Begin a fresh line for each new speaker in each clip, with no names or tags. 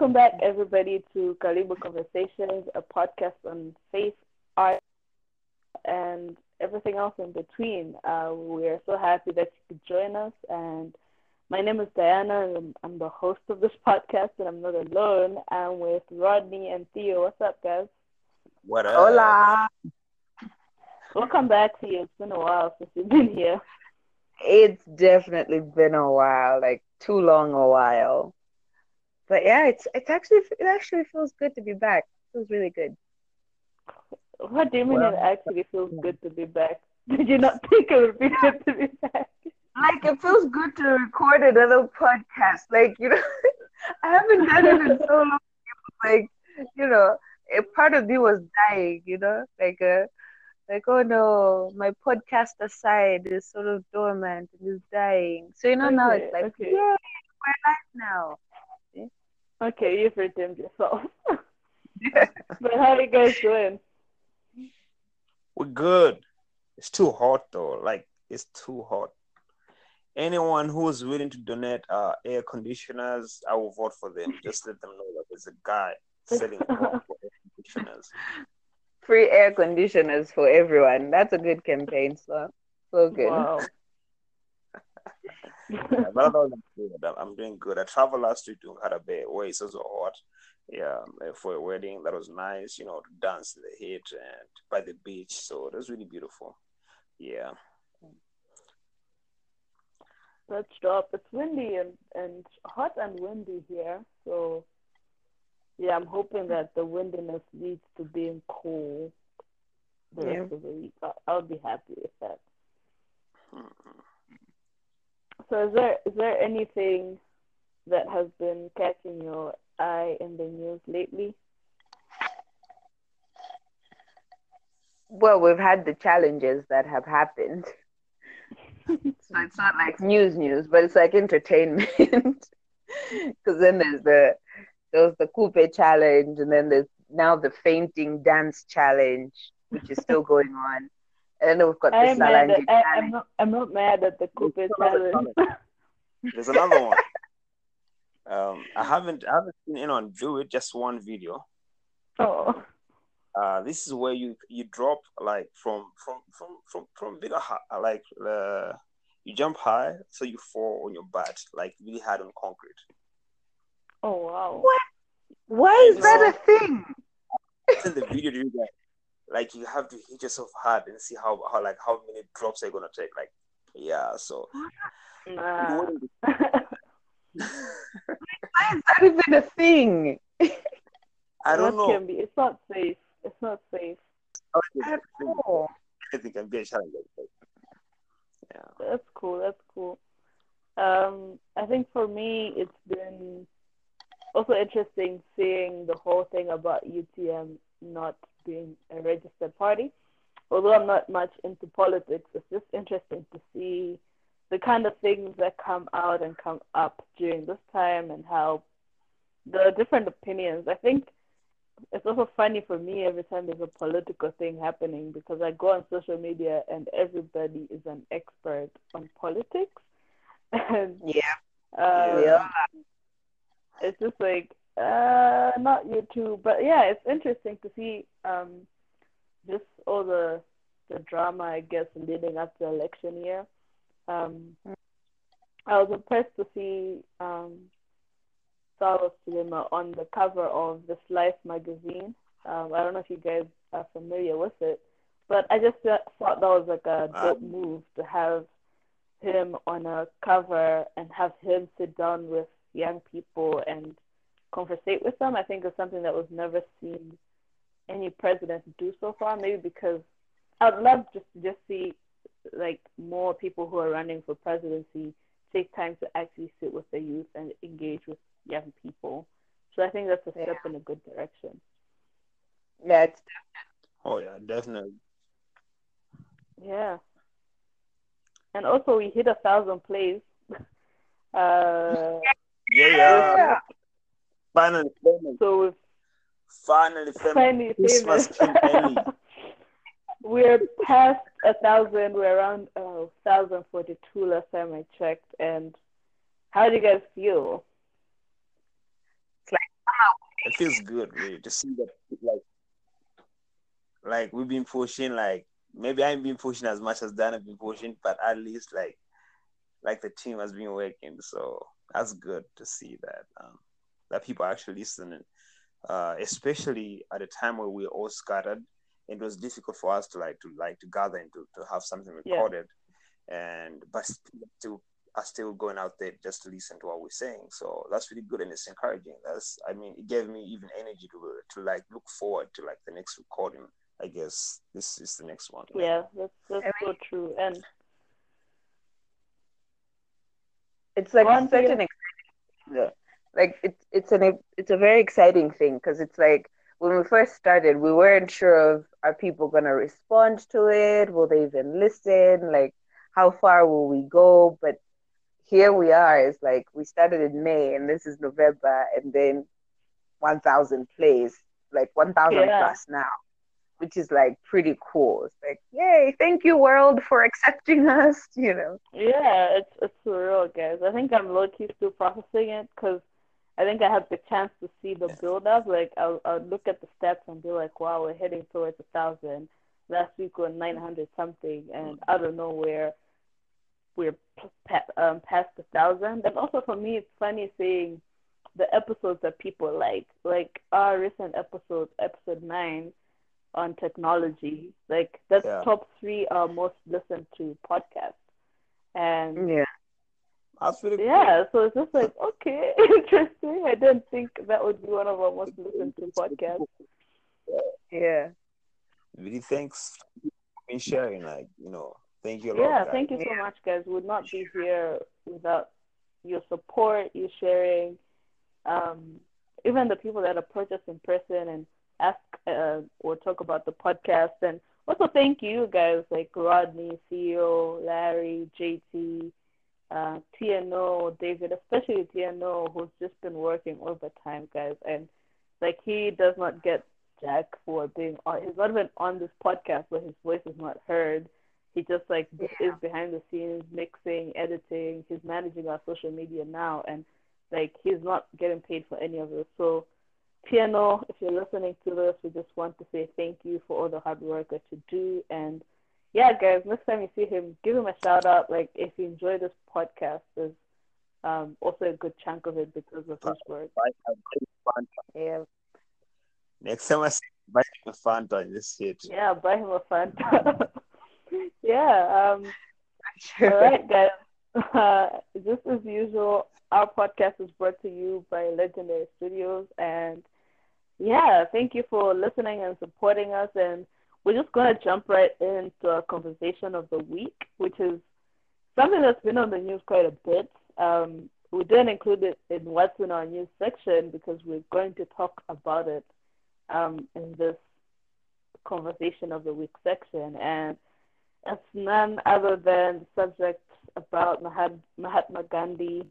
Welcome back, everybody, to Karibu Conversations, a podcast on faith, art, and everything else in between. Uh, we are so happy that you could join us. And my name is Diana, and I'm, I'm the host of this podcast, and I'm not alone. I'm with Rodney and Theo. What's up, guys?
What up?
Hola.
Welcome back to you. It's been a while since you've been here.
It's definitely been a while, like too long a while. But yeah, it's it's actually it actually feels good to be back. It feels really good.
What do you mean
Well,
it actually feels good to be back? Did you not think it would be good to be back?
Like it feels good to record another podcast. Like you know, I haven't done it in so long. Like you know, a part of me was dying. You know, like uh, like oh no, my podcast aside is sort of dormant and is dying. So you know now it's like
okay.
yay, we're live now.
Okay, you've redeemed yourself. but how are you guys doing?
We're good. It's too hot though. Like it's too hot. Anyone who is willing to donate uh, air conditioners, I will vote for them. Just let them know that there's a guy selling air conditioners.
free air conditioners for everyone. That's a good campaign. So, so good.
Wow.
Yeah, but otherwise, I'm good. I'm doing good. I traveled last week to Harare, where it's also hot. Yeah, uh, for a wedding that was nice. You know, to dance in the heat and by the beach. So it was really beautiful. Yeah.
Let's stop. It's windy and, and hot and windy here. So, yeah, I'm hoping that the windiness leads to being cool the
Yeah.
rest of the week. I- I'll be happy with that.
Mhm.
So, is there is there anything that has been catching your eye in the news lately?
Well, we've had the challenges that have happened. So it's not like news news, but it's like entertainment. Because then there's the there's the coupe challenge, and then there's now the fainting dance challenge, which is still going on. And then we've got the
I'm mad. At, I, I'm not. I'm not mad at the coupe
There's another. There's another one. Um, I haven't I haven't seen anyone do it. Just one video.
oh,
Uh, this is where you you drop like from from from from from bigger hi- like uh, you jump high so you fall on your butt like really hard on concrete.
oh wow.
What? Why is that a thing?
It's in the video you get like you have to hit yourself hard and see how how like how many drops are you gonna take. Like yeah, so
Nah.
Why is that even a thing?
I don't
That
know.
Can be. It's not safe. It's not safe.
At all.
I think can be a challenge. Yeah.
That's cool. That's cool. Um, I think for me, it's been also interesting seeing the whole thing about UTM not being a registered party. Although I'm not much into politics, it's just interesting to see the kind of things that come out and come up during this time and how the different opinions. I think it's also funny for me every time there's a political thing happening because I go on social media and everybody is an expert on politics. And
Yeah.
um,
Yeah.
it's just like uh not YouTube, but yeah it's interesting to see um just all the the drama i guess leading up to election year. Um i was impressed to see um Saulos Chilima on the cover of this life magazine. Um i don't know if you guys are familiar with it but i just uh, thought that was like a dope
Um,
move to have him on a cover and have him sit down with young people and conversate with them. I think is something that was never seen any president do so far. Maybe because I'd love just to just see like more people who are running for presidency take time to actually sit with the youth and engage with young people. So I think that's a step in a good direction.
Yeah, it's
Oh yeah, definitely.
Yeah. And also we hit a thousand plays. Uh,
Yeah, yeah. Finally famous.
so we've
Finally famous.
finally
Christmas
famous.
came early.
We're past a thousand. We're around uh, thousand forty-two last time I checked. And how do you guys feel?
it feels good really to see that like like we've been pushing like maybe I haven't been pushing as much as Dan have been pushing, but at least like like the team has been working. So that's good to see that um, that people are actually listening, uh, especially at a time where we're all scattered. It was difficult for us to like to like to gather and to, to have something recorded, yeah. and but still are still going out there just to listen to what we're saying. So that's really good and it's encouraging. That's I mean it gave me even energy to to like look forward to like the next recording. I guess this is the next one.
Yeah, that's that's so true. And
it's like such an exciting yeah. Like it's it's an it's a very exciting thing because it's like when we first started we weren't sure of are people gonna respond to it will they even listen like how far will we go but here we are. It's like we started in May and this is November, and then 1,000 plays, like 1,000 yeah. plus now, which is like pretty cool. It's like, yay, thank you, world, for accepting us, you know.
Yeah, it's, it's real, guys. I think I'm low key still processing it because I think I had the chance to see the build up. Like, I'll, I'll look at the stats and be like, wow, we're heading towards a thousand. Last week we were 900 something, and out of nowhere, we're um, past a thousand. And also for me, it's funny seeing the episodes that people like, like our recent episode, episode nine, on technology. Like that's yeah. top three uh, most listened to podcasts. And
yeah.
That's really
yeah, so it's just like okay, interesting. I didn't think that would be one of our most listened to podcasts.
Yeah.
Really, thanks for sharing. Like you know, Thank you. A lot.
Yeah, thank you so much, guys. Would not be here without your support, your sharing, um, even the people that approach us in person and ask uh, or talk about the podcast. And also thank you guys like Rodney, CEO, Larry, JT, uh, TNO, David, especially TNO, who's just been working overtime, guys. And like he does not get jack for being on. He's not even on this podcast, but his voice is not heard he just like yeah. is behind the scenes, mixing, editing. He's managing our social media now, and like he's not getting paid for any of this. So, Piano, if you're listening to this, we just want to say thank you for all the hard work that you do. And yeah, guys, next time you see him, give him a shout out. Like if you enjoy this podcast, there's um, also a good chunk of it because of his work. Yeah.
Next time I see buy him a Fanta in this shit.
Yeah, buy him a Fanta. yeah. Um, all right, guys. Uh, just as usual, our podcast is brought to you by Legendary Studios. And yeah, thank you for listening and supporting us. And we're just going to jump right into our conversation of the week, which is something that's been on the news quite a bit. Um, we didn't include it in what's in our news section because we're going to talk about it um, in this conversation of the week section. And it's none other than the subject about Mahatma Gandhi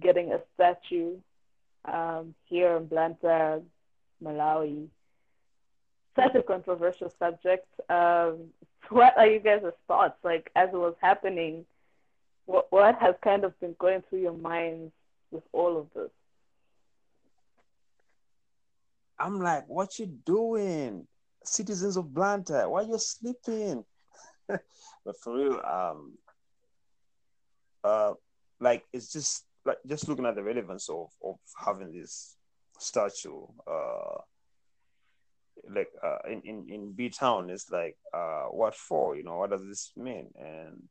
getting a statue um, here in Blantyre, Malawi. Such a controversial subject. Um, what are you guys' thoughts? Like, as it was happening, what, what has kind of been going through your minds with all of this?
I'm like, what you doing? Citizens of Blantyre, why you sleeping? but for real, um, uh, like it's just like just looking at the relevance of of having this statue, uh, like uh, in in in B town, it's like uh, what for? You know, what does this mean? And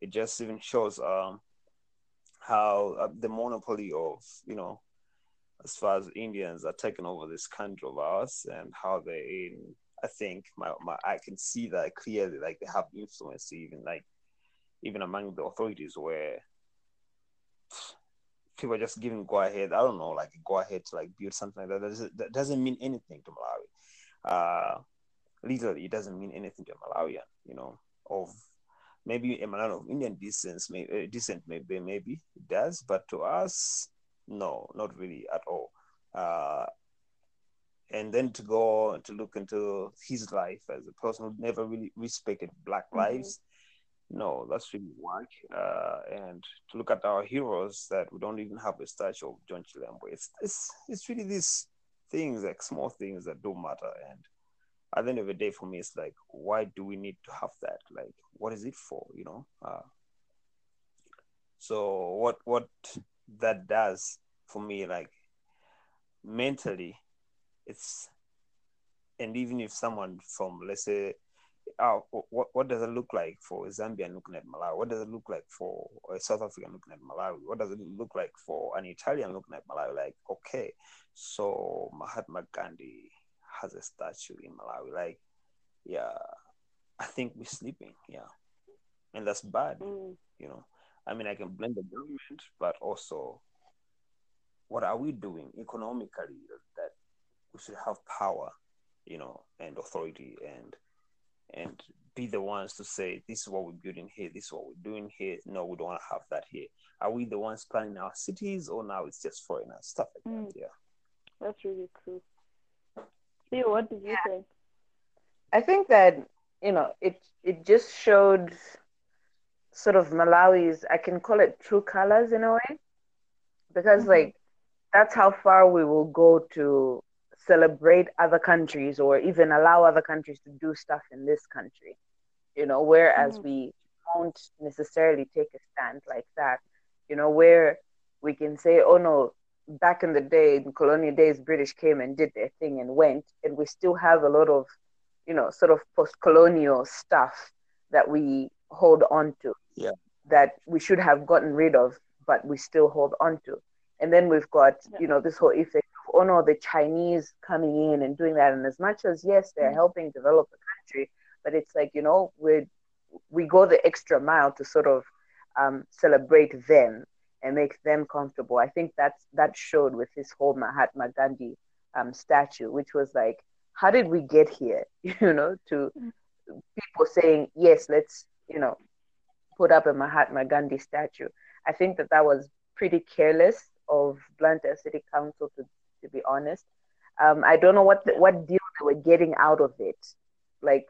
it just even shows um how uh, the monopoly of you know as far as Indians are taking over this country of ours and how they I think my, my I can see that clearly. Like they have influence even like even among the authorities where people are just giving go ahead. I don't know, like go ahead to like build something like that. That doesn't, that doesn't mean anything to Malawi. Uh, legally, it doesn't mean anything to a Malawian. You know, of maybe a man of Indian descent, maybe uh, descent, maybe maybe it does, but to us, no, not really at all. Uh, and then to go to look into his life as a person who never really respected black mm-hmm. lives no, that's really whack. Uh, and to look at our heroes that we don't even have a statue of John Chilembwe. It's it's it's really these things like small things that don't matter. And at the end of the day, for me, it's like, why do we need to have that? Like, what is it for? You know. Uh, so what what that does for me, like mentally, it's and even if someone from let's say uh, what, what does it look like for a Zambian looking at Malawi? What does it look like for a South African looking at Malawi? What does it look like for an Italian looking at Malawi? Like, okay, so Mahatma Gandhi has a statue in Malawi. Like, yeah, I think we're sleeping. Yeah, and that's bad.
Mm.
You know, I mean, I can blame the government, but also, what are we doing economically that we should have power, you know, and authority and and be the ones to say this is what we're building here, this is what we're doing here. No, we don't want to have that here. Are we the ones planning our cities, or now it's just foreigners stuff like
Mm.
that? Yeah.
That's really true. Theo, what did you think?
I think that you know it it just showed sort of Malawi's I can call it true colors in a way because
Mhm.
like that's how far we will go to celebrate other countries or even allow other countries to do stuff in this country you know whereas
Mhm.
we won't necessarily take a stand like that you know where we can say oh no back in the day in colonial days british came and did their thing and went and we still have a lot of you know sort of post-colonial stuff that we hold on to
Yeah.
that we should have gotten rid of but we still hold on to and then we've got
Yeah.
you know this whole effect oh no the chinese coming in and doing that and as much as yes they're
Mhm.
helping develop the country but it's like you know we we go the extra mile to sort of um, celebrate them and make them comfortable i think that's that showed with this whole mahatma gandhi um, statue which was like how did we get here you know to
Mm.
people saying yes let's you know put up a mahatma gandhi statue i think that that was pretty careless of blantyre city council to, to be honest. Um, i don't know what the, what deal they were getting out of it. Like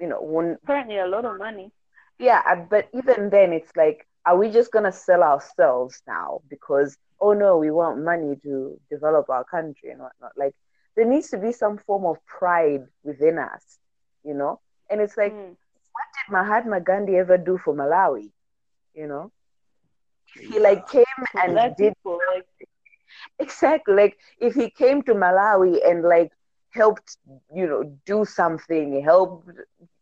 you know when
Apparently, a lot of money.
yeah but even then it's like are we just going to sell ourselves now because oh no we want money to develop our country and whatnot? Like there needs to be some form of pride within us you know? And it's like
Mm.
what did mahatma gandhi ever do for malawi you know? He like came and
black
did
people, like
exactly like if he came to malawi and like helped you know do something helped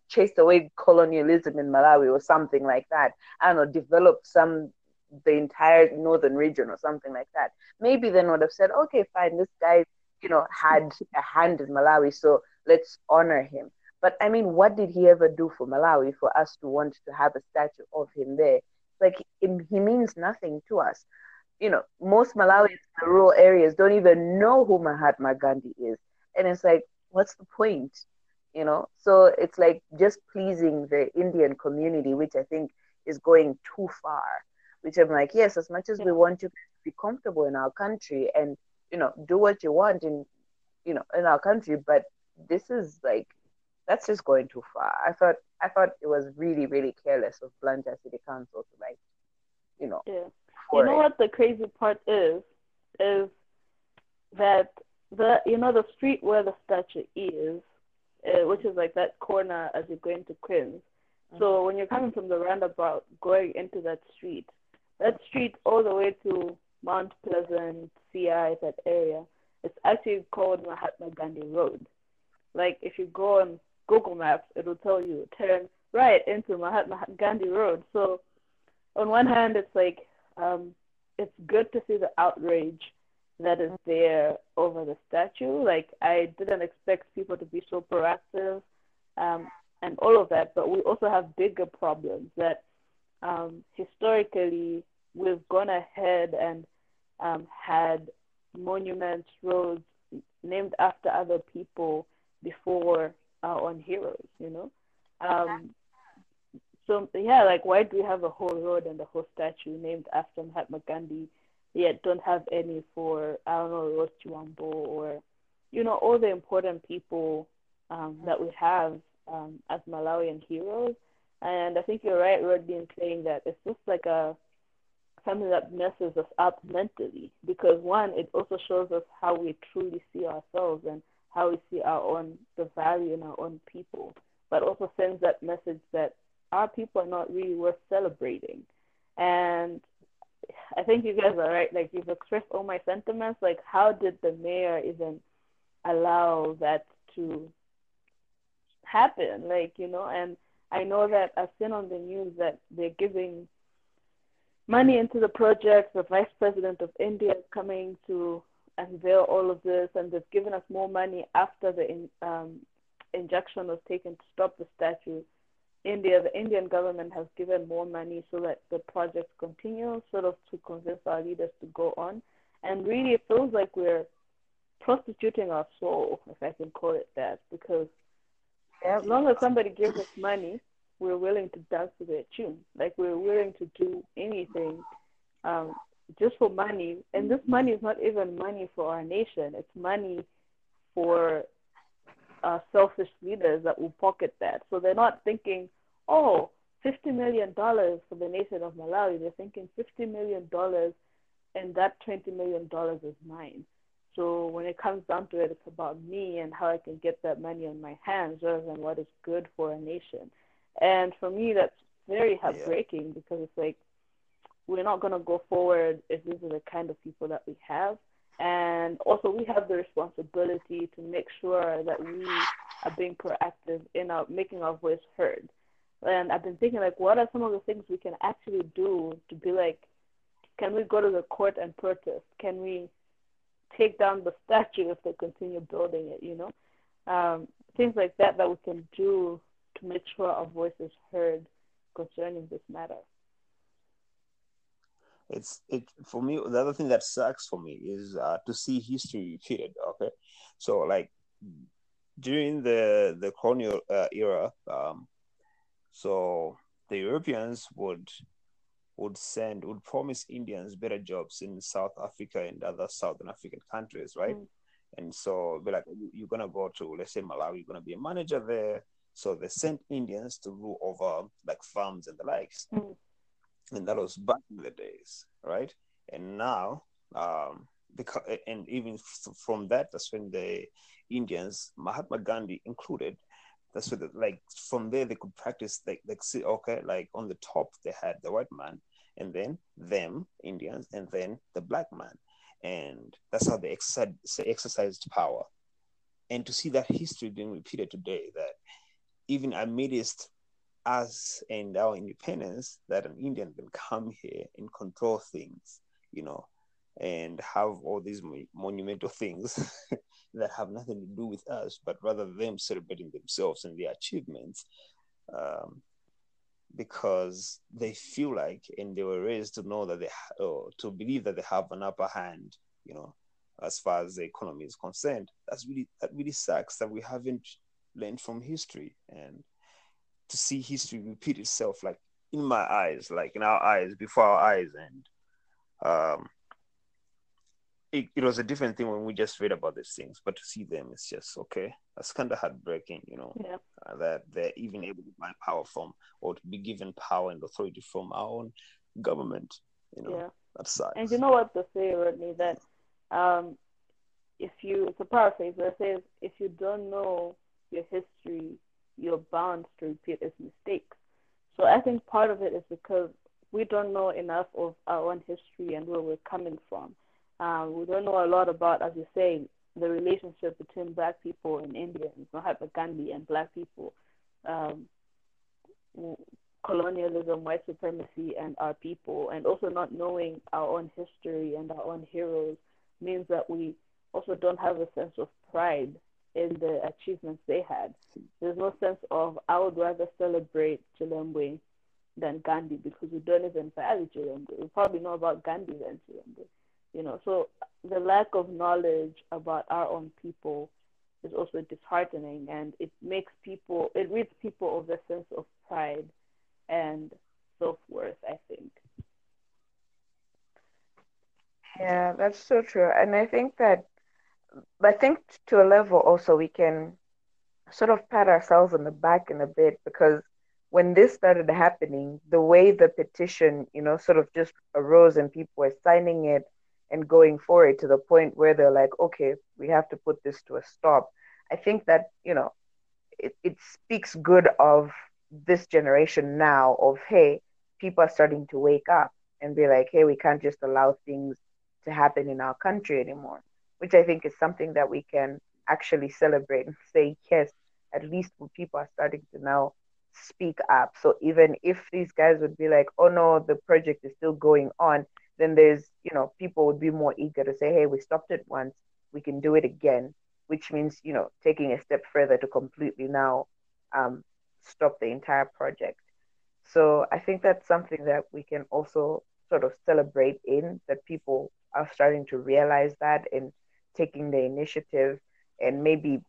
chase away colonialism in malawi or something like that i don't know develop some the entire northern region or something like that maybe then would have said okay fine this guy you know had a hand in malawi so let's honor him. But i mean what did he ever do for malawi for us to want to have a statue of him there? Like he means nothing to us you know, most Malawians in the rural areas don't even know who Mahatma Gandhi is. And it's like, what's the point? You know, so it's like just pleasing the Indian community, which I think is going too far. Which I'm like, yes, as much as we want you to be comfortable in our country and, you know, do what you want in, you know, in our country, but this is like, that's just going too far. I thought, I thought it was really, really careless of Blantyre City Council to like, you know,
yeah. You know what the crazy part is? Is that the you know the street where the statue is, uh, which is like that corner as you're going to Queens. So when you're coming from the roundabout going into that street, that street all the way to Mount Pleasant, CI, that area, it's actually called Mahatma Gandhi Road. Like if you go on Google Maps, it'll tell you turn right into Mahatma Gandhi Road. So on one hand, it's like um, it's good to see the outrage that is there over the statue. Like I didn't expect people to be so proactive um, and all of that, but we also have bigger problems that um, historically we've gone ahead and um, had monuments, roads named after other people before our own heroes, you know. Um, so yeah, like why do we have a whole road and a whole statue named after Mahatma Gandhi, yet don't have any for I don't know Rose or you know all the important people um, that we have um, as Malawian heroes, And I think you're right, Rodney, in saying that it's just like a something that messes us up mentally because one, it also shows us how we truly see ourselves and how we see our own the value in our own people, but also sends that message that our people are not really worth celebrating. And I think you guys are right. Like you've expressed all my sentiments. Like how did the mayor even allow that to happen? Like you know, and I know that I've seen on the news that they're giving money into the project. The vice president of India is coming to unveil all of this, and they've given us more money after the in, um, injunction was taken to stop the statue. India, the Indian government has given more money so that the project continues, sort of to convince our leaders to go on. And really, it feels like we're prostituting our soul, if I can call it that, because as long as somebody gives us money, we're willing to dance to their tune. Like we're willing to do anything um, just for money. And this money is not even money for our nation. It's money for uh, selfish leaders that will pocket that. So they're not thinking, oh, $50 million for the nation of Malawi. They're thinking $50 million and that $20 million is mine. So when it comes down to it, it's about me and how I can get that money in my hands rather than what is good for a nation. And for me, that's very heartbreaking yeah. because it's like we're not going to go forward if these are the kind of people that we have. And also, we have the responsibility to make sure that we are being proactive in our making our voice heard. And I've been thinking, like, what are some of the things we can actually do to be like, can we go to the court and protest? Can we take down the statue if they continue building it? You know, um, things like that that we can do to make sure our voice is heard concerning this matter.
It's it for me. The other thing that sucks for me is uh, to see history repeated. Okay, so like during the the colonial uh, era, um, so the Europeans would would send would promise Indians better jobs in South Africa and other Southern African countries, right? Mm. And so be like, you're gonna go to let's say Malawi, you're gonna be a manager there. So they sent Indians to rule over like farms and the likes. Mm. And that was back in the days, right? And now, um, because and even from that, that's when the Indians, Mahatma Gandhi included, that's what like from there they could practice like like see okay like on the top they had the white man and then them Indians and then the black man and that's how they exercised, exercised power and to see that history being repeated today that even amidst us and our independence that an Indian can come here and control things, you know, and have all these monumental things that have nothing to do with us, but rather them celebrating themselves and their achievements. Um, because they feel like and they were raised to know that they or to believe that they have an upper hand you know as far as the economy is concerned that's really that really sucks that we haven't learned from history and to see history repeat itself like in my eyes like in our eyes before our eyes and um it, it was a different thing when we just read about these things but to see them it's just okay that's kind of heartbreaking you know
yeah.
uh, that they're even able to buy power from or to be given power and authority from our own government you know
yeah.
that sucks
and you know what to say rodney that um if you it's a paraphrase but it says if you don't know your history, you're bound to repeat its mistakes. So I think part of it is because we don't know enough of our own history and where we're coming from. Um, we don't know a lot about, as you say, the relationship between black people and Indians, Mahatma Gandhi and black people, um, colonialism, white supremacy, and our people, and also not knowing our own history and our own heroes means that we also don't have a sense of pride in the achievements they had. There's no sense of I would rather celebrate Chilembwe than Gandhi because we don't even value Chilembwe. We probably know about Gandhi than Chilembwe. You know, so the lack of knowledge about our own people is also disheartening and it makes people it rids people of a sense of pride and self worth, I think.
Yeah, that's so true. And I think that I think to a level also we can sort of pat ourselves on the back in a bit because when this started happening, the way the petition, you know, sort of just arose and people were signing it and going for it to the point where they're like, okay, we have to put this to a stop. I think that, you know, it, it speaks good of this generation now of, hey, people are starting to wake up and be like, hey, we can't just allow things to happen in our country anymore, which I think is something that we can actually celebrate and say, yes, at least people are starting to now speak up. So even if these guys would be like, oh no, the project is still going on, then there's, you know, people would be more eager to say, hey, we stopped it once, we can do it again, which means, you know, taking a step further to completely now um, stop the entire project. So I think that's something that we can also sort of celebrate in that people are starting to realize that and taking the initiative and maybe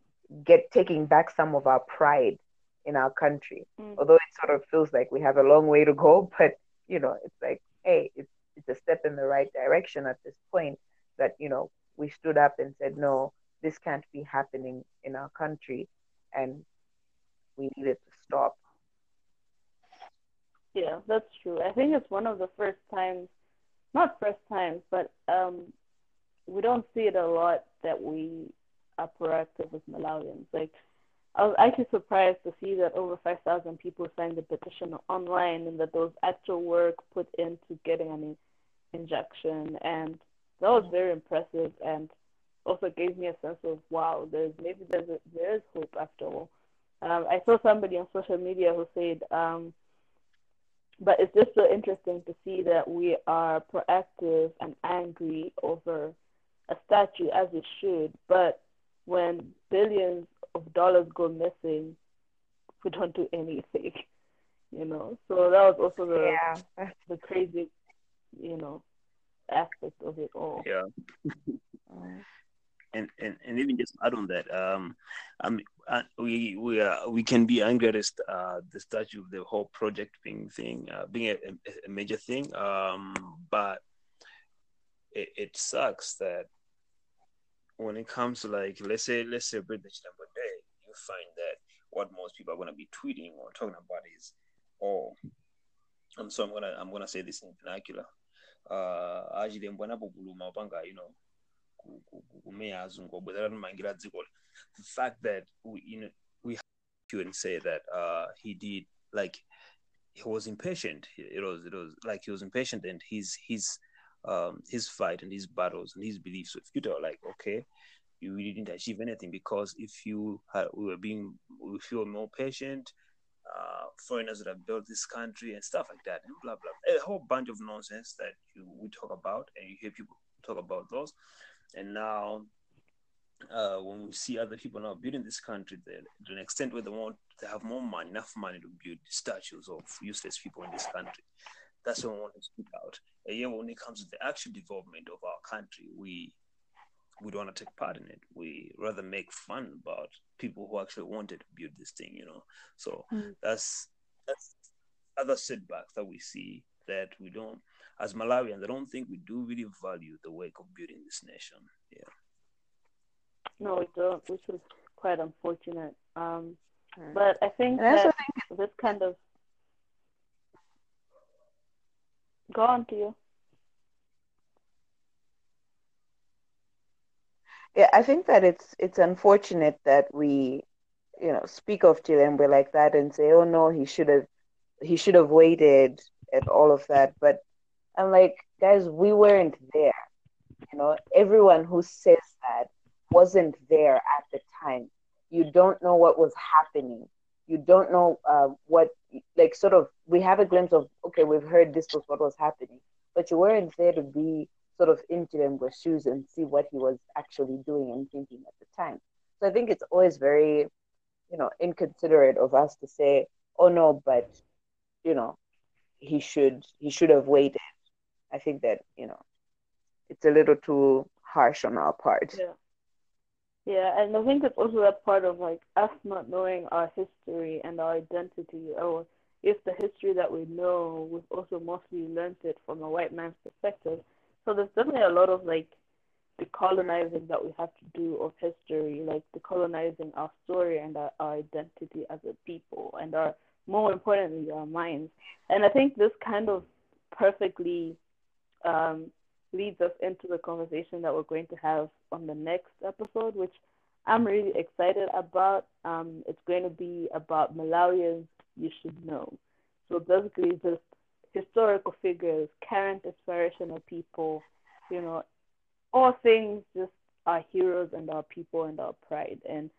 get taking back some of our pride in our country. Mm. Although it sort of feels like we have a long way to go, but you know, it's like, hey, it's it's a step in the right direction at this point that, you know, we stood up and said, no, this can't be happening in our country and we needed to stop.
Yeah, that's true. I think it's one of the first times, not first times, but um, we don't see it a lot that we are proactive with Malawians. Like, I was actually surprised to see that over 5,000 people signed the petition online and that there was actual work put into getting an injection. And that was very impressive and also gave me a sense of, wow, there's maybe there's there is hope after all. Um, I saw somebody on social media who said, um, but it's just so interesting to see that we are proactive and angry over a statue as it should, but when billions of dollars go missing, we don't do anything, you know. So that was also the yeah. the crazy, you know, aspect of it all.
Yeah. Um, and, and and even just add on that, um, I mean, uh, we we uh, we can be angry at uh, the statue, the whole project being thing, uh, being a, a, major thing. Um, but it, it sucks that when it comes to like, let's say, let's celebrate the Chilembwe Day, you find that what most people are going to be tweeting or talking about is, oh, and so I'm gonna I'm gonna say this in vernacular. Uh, you know, the fact that we you know we and say that uh, he did like he was impatient it was it was like he was impatient and his his um his fight and his battles and his beliefs. Were futile like okay you really didn't achieve anything because if you had we were being if you were more patient uh, foreigners that have built this country and stuff like that and blah blah a whole bunch of nonsense that you we talk about and you hear people talk about those. And now, uh, when we see other people now building this country, to an extent where they want to have more money, enough money to build statues of useless people in this country, that's what we want to speak out. And yeah, when it comes to the actual development of our country, we we don't want to take part in it. We rather make fun about people who actually wanted to build this thing, you know. So mm. that's that's other setbacks that we see that we don't as Malawians, I don't think we do really value the work of building this nation. Yeah.
No, we don't, which is quite unfortunate. Um, but I think and that think... this kind of go on to you.
Yeah, I think that it's it's unfortunate that we, you know, speak of Chilembwe like that and say, "Oh no, he should have, he should have waited," and all of that. But I'm like, guys, we weren't there. You know, everyone who says that wasn't there at the time. You don't know what was happening. You don't know uh, what, like, sort of, we have a glimpse of, okay, we've heard this was what was happening, but you weren't there to be sort of into Chilembwe's shoes and see what he was actually doing and thinking at the time. So I think it's always very, you know, inconsiderate of us to say, oh no, but, you know, he should he should have waited I think that you know it's a little too harsh on our part.
Yeah. Yeah, and I think it's also that part of like us not knowing our history and our identity, or if the history that we know, we've also mostly learned it from a white man's perspective. So there's definitely a lot of like decolonizing that we have to do of history, like decolonizing our story and our, our identity as a people and our more importantly, our minds. And I think this kind of perfectly um, leads us into the conversation that we're going to have on the next episode, which I'm really excited about. Um, it's going to be about Malawians you should know. So basically, just historical figures, current inspirational people, you know, all things just our heroes and our people and our pride. And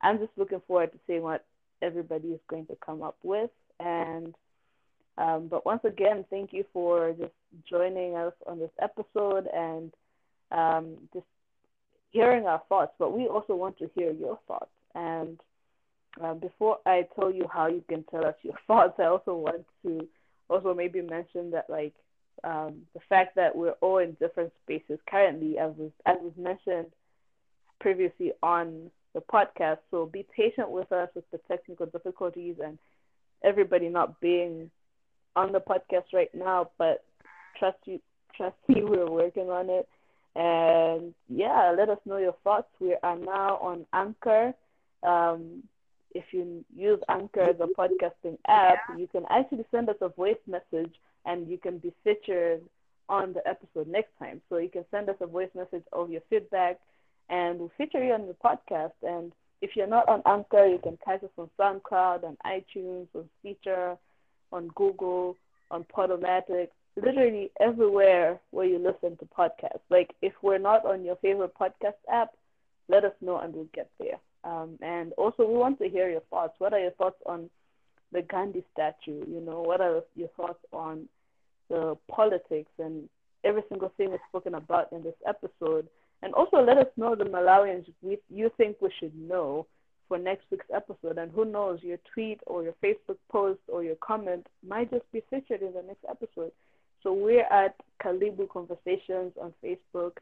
I'm just looking forward to seeing what everybody is going to come up with. And um, but once again, thank you for just joining us on this episode and um, just hearing our thoughts. But we also want to hear your thoughts. And uh, before I tell you how you can tell us your thoughts, I also want to also maybe mention that like um, the fact that we're all in different spaces currently, as was, as was mentioned previously on the podcast. So be patient with us with the technical difficulties and everybody not being on the podcast right now, but trust you, trust me, we're working on it. And yeah, let us know your thoughts. We are now on Anchor. Um, if you use Anchor as a podcasting app, you can actually send us a voice message and you can be featured on the episode next time. So you can send us a voice message of your feedback and we'll feature you on the podcast. And if you're not on Anchor, you can catch us on SoundCloud, on iTunes, on Stitcher, on Google, on Podomatic, literally everywhere where you listen to podcasts. Like if we're not on your favorite podcast app, let us know and we'll get there. Um, and also, we want to hear your thoughts. What are your thoughts on the Gandhi statue? You know, what are your thoughts on the politics and every single thing we've spoken about in this episode? And also, let us know the Malawians we, you think we should know for next week's episode. And who knows, your tweet or your Facebook post or your comment might just be featured in the next episode. So we're at Kalibu Conversations on Facebook,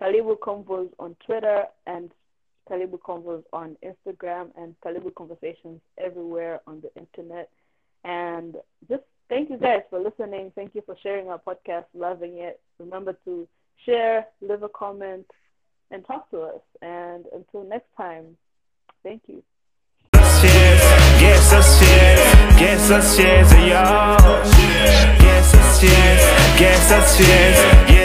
Kalibu Convos on Twitter, and Kalibu Convos on Instagram, and Kalibu Conversations everywhere on the internet. And just thank you guys for listening. Thank you for sharing our podcast, loving it. Remember to share, leave a comment, and talk to us. And until next time, thank you. Guess us guess us y'all. Guess us guess us.